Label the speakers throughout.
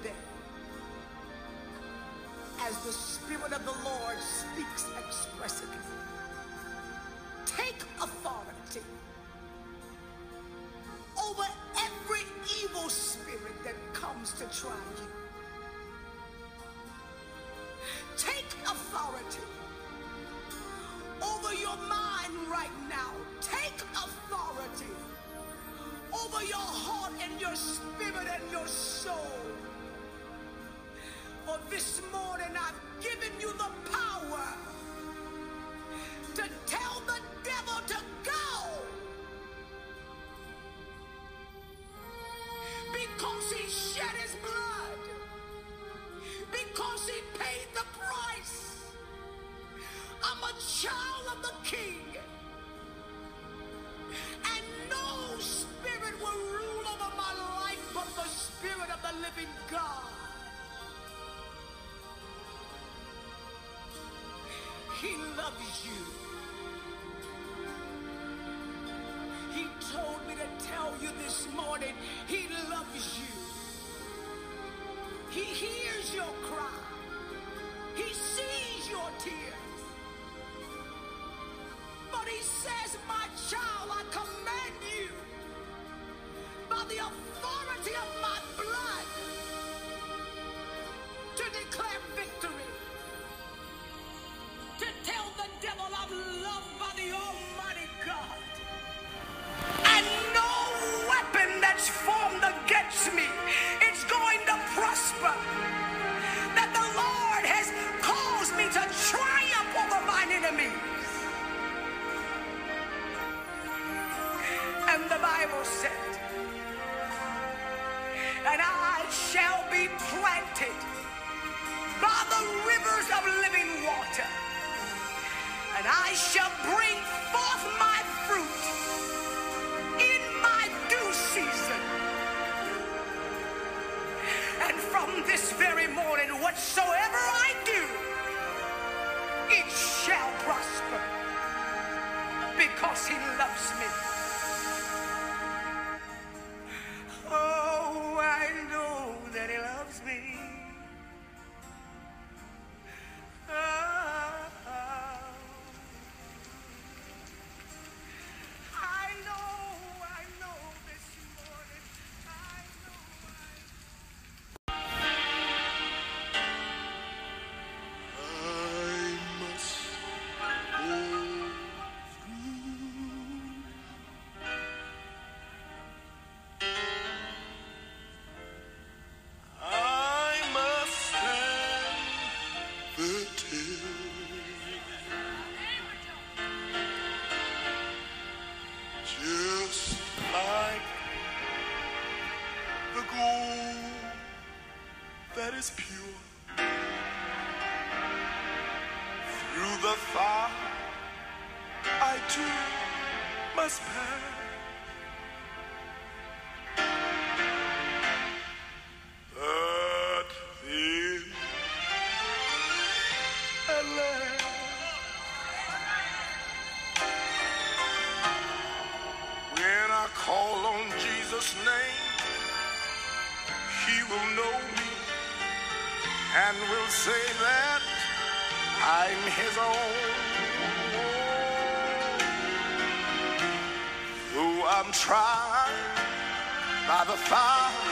Speaker 1: today as the Spirit of the Lord speaks expressively. Take authority over every evil spirit that comes to try you. Tears. But He says, My child, I command you by the authority of my blood to declare victory to tell the devil I'm loved by the Almighty God. And no weapon that's formed against me is going to prosper. Mine enemies. And the Bible said, and I shall be planted by the rivers of living water and I shall bring forth my fruit in my due season. And from this very morning, whatsoever because he loves me.
Speaker 2: Is pure through the fire I too must pass. Say that I'm his own. Though I'm tried by the fire,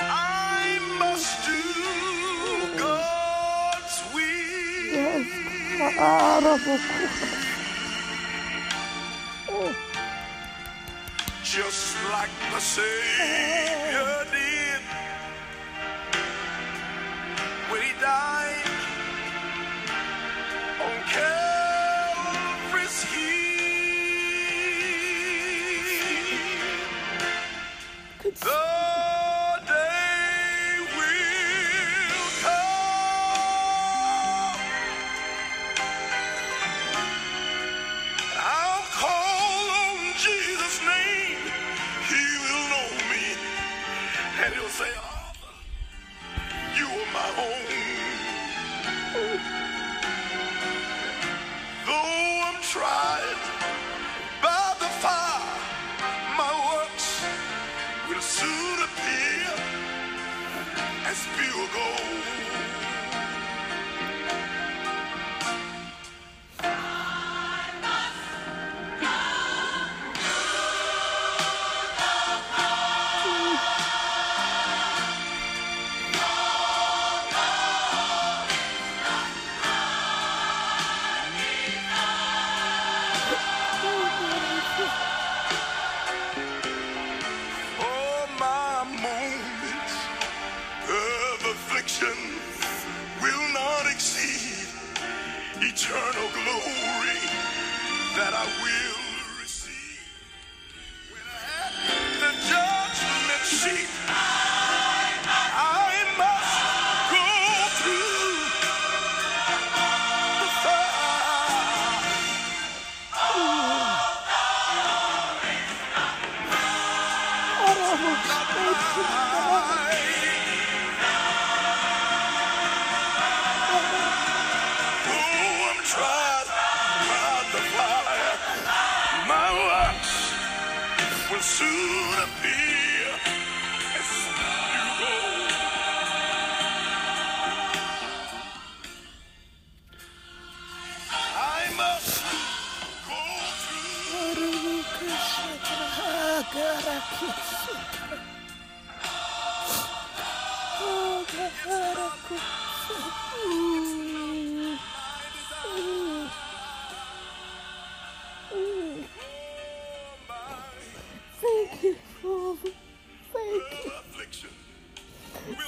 Speaker 2: I must do God's will.
Speaker 3: Yes, God.
Speaker 2: Just like the Savior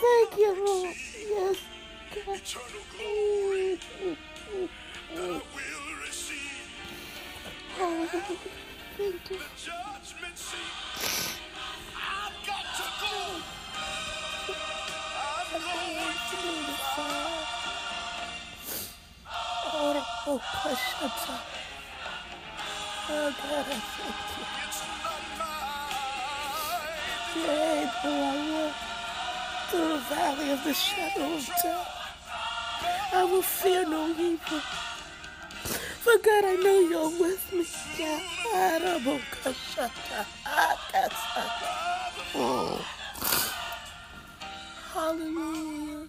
Speaker 3: Thank you, Lord. Yes.
Speaker 2: Eternal glory I will receive.
Speaker 3: Thank you.
Speaker 2: The judgment seat. I've got to go. I'm going to the fire.
Speaker 3: Oh, precious. Oh, God, I thank you.
Speaker 2: It's not mine.
Speaker 3: Yeah, boy, yeah through the valley of the shadow of death, I will fear no evil. For God, I know you're with me. Oh. Hallelujah.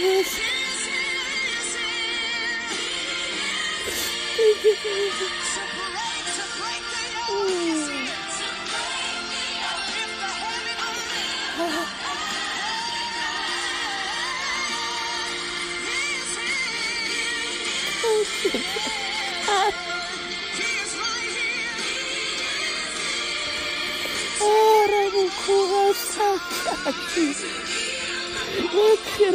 Speaker 3: Thank you. Oh, Thank you.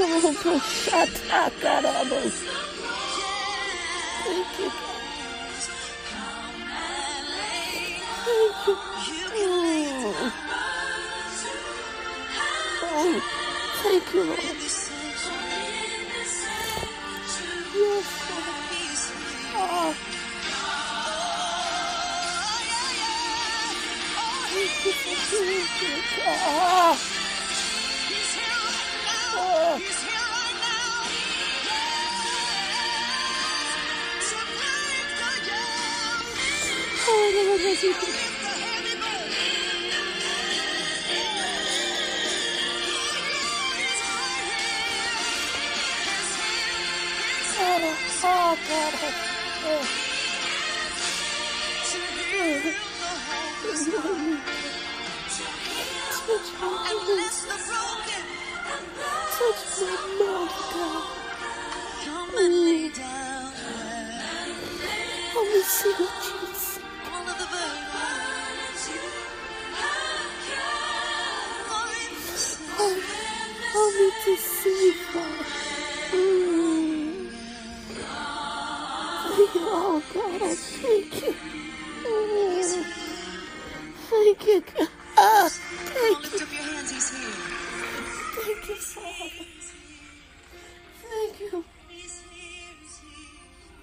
Speaker 3: Thank you. Thank you, Lord. Yes, Oh. Thank you for thank you. Oh. Oh, Oh, oh, God. Oh. My God. me to see God. Mm. Oh God, I thank you. Mm. Thank you, God. Oh, thank you. Thank you, Father. Thank you.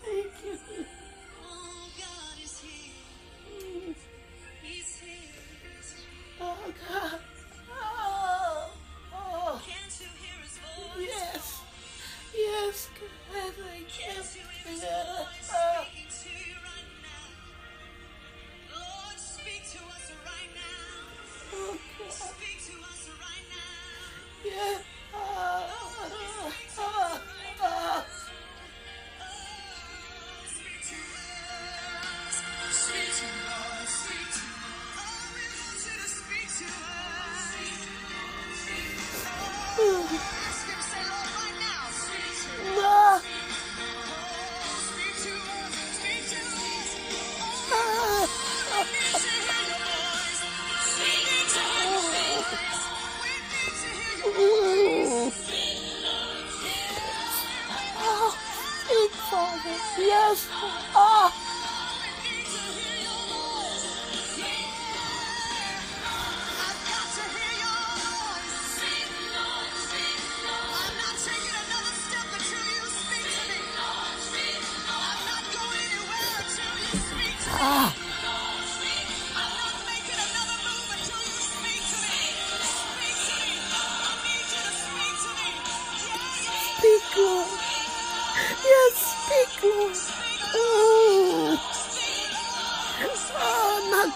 Speaker 3: Thank you.
Speaker 4: Oh God.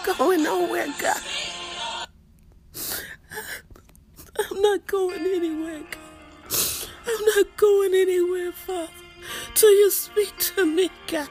Speaker 4: going
Speaker 3: nowhere, God. I'm not going anywhere, God. I'm not going anywhere, Father, till you speak to me, God.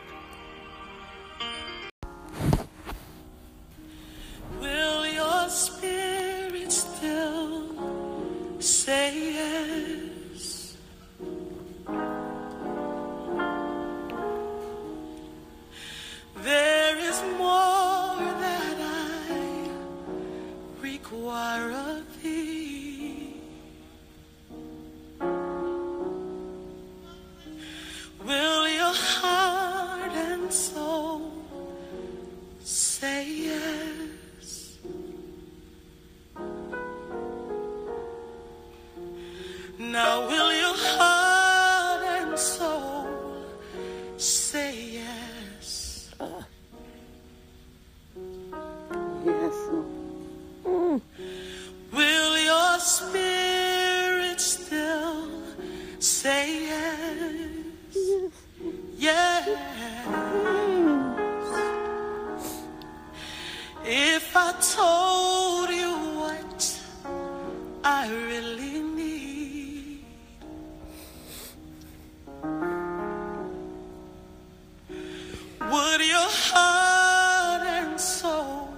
Speaker 5: Would your heart and soul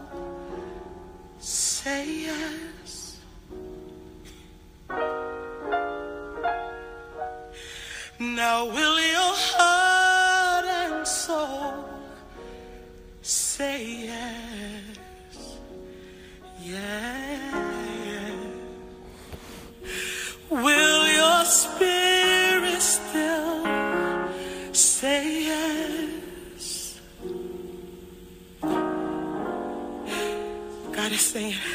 Speaker 5: say yes? Now will saying.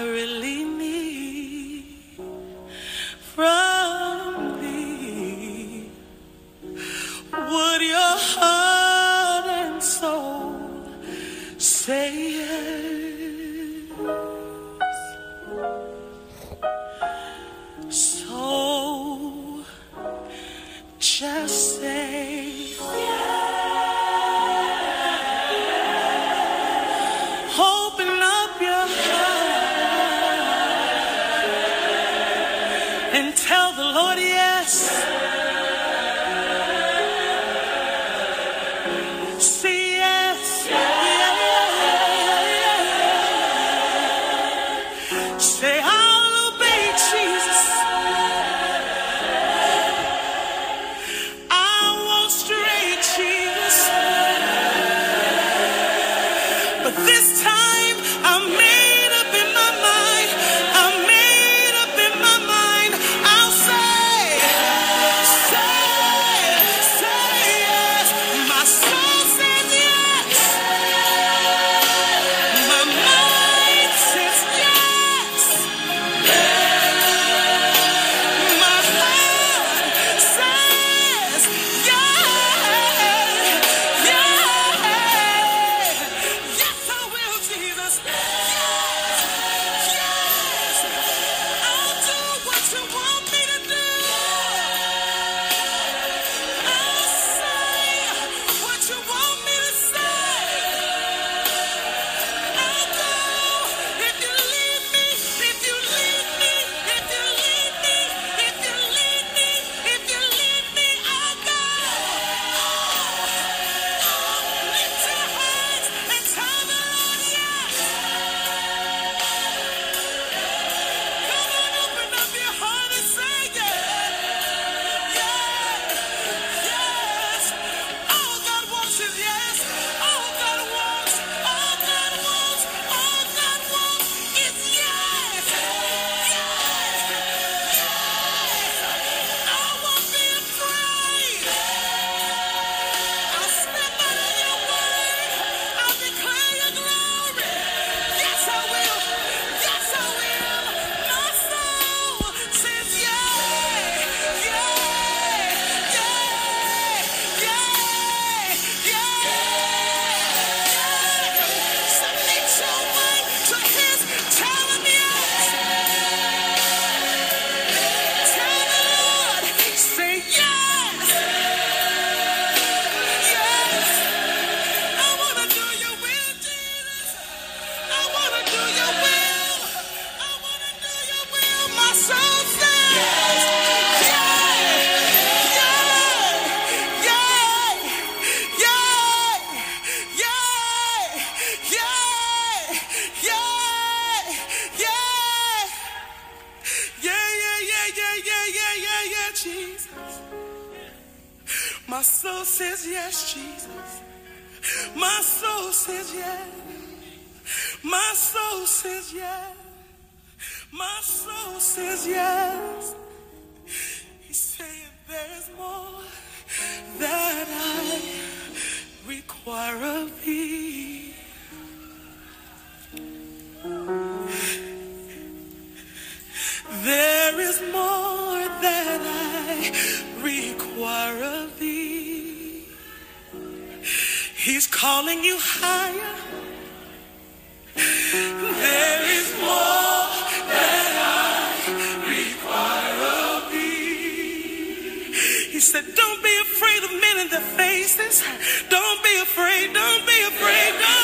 Speaker 5: I really of thee. There is more that I require of thee. He's calling you higher. There is more that I require of thee. He said, Don't be afraid of men in the faces. Don't be afraid. Don't be afraid. Don't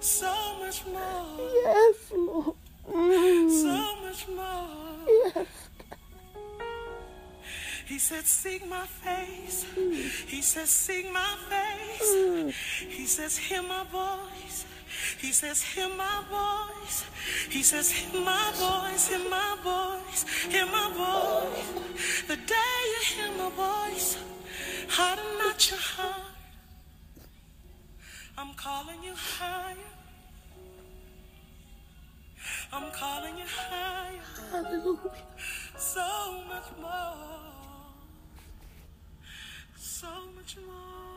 Speaker 3: so much more, Yes, Lord. Mm,
Speaker 5: so much more.
Speaker 3: yes.
Speaker 5: He said, Seek my face. He says, Seek my face.
Speaker 3: Mm,
Speaker 5: He says, Hear my voice. He says, Hear my voice. He says, Hear my voice, hear my voice, hear my voice. The day you hear my voice, harden not your heart. I'm calling you higher. I'm calling you higher.
Speaker 3: Hallelujah. So much more.
Speaker 5: So much more.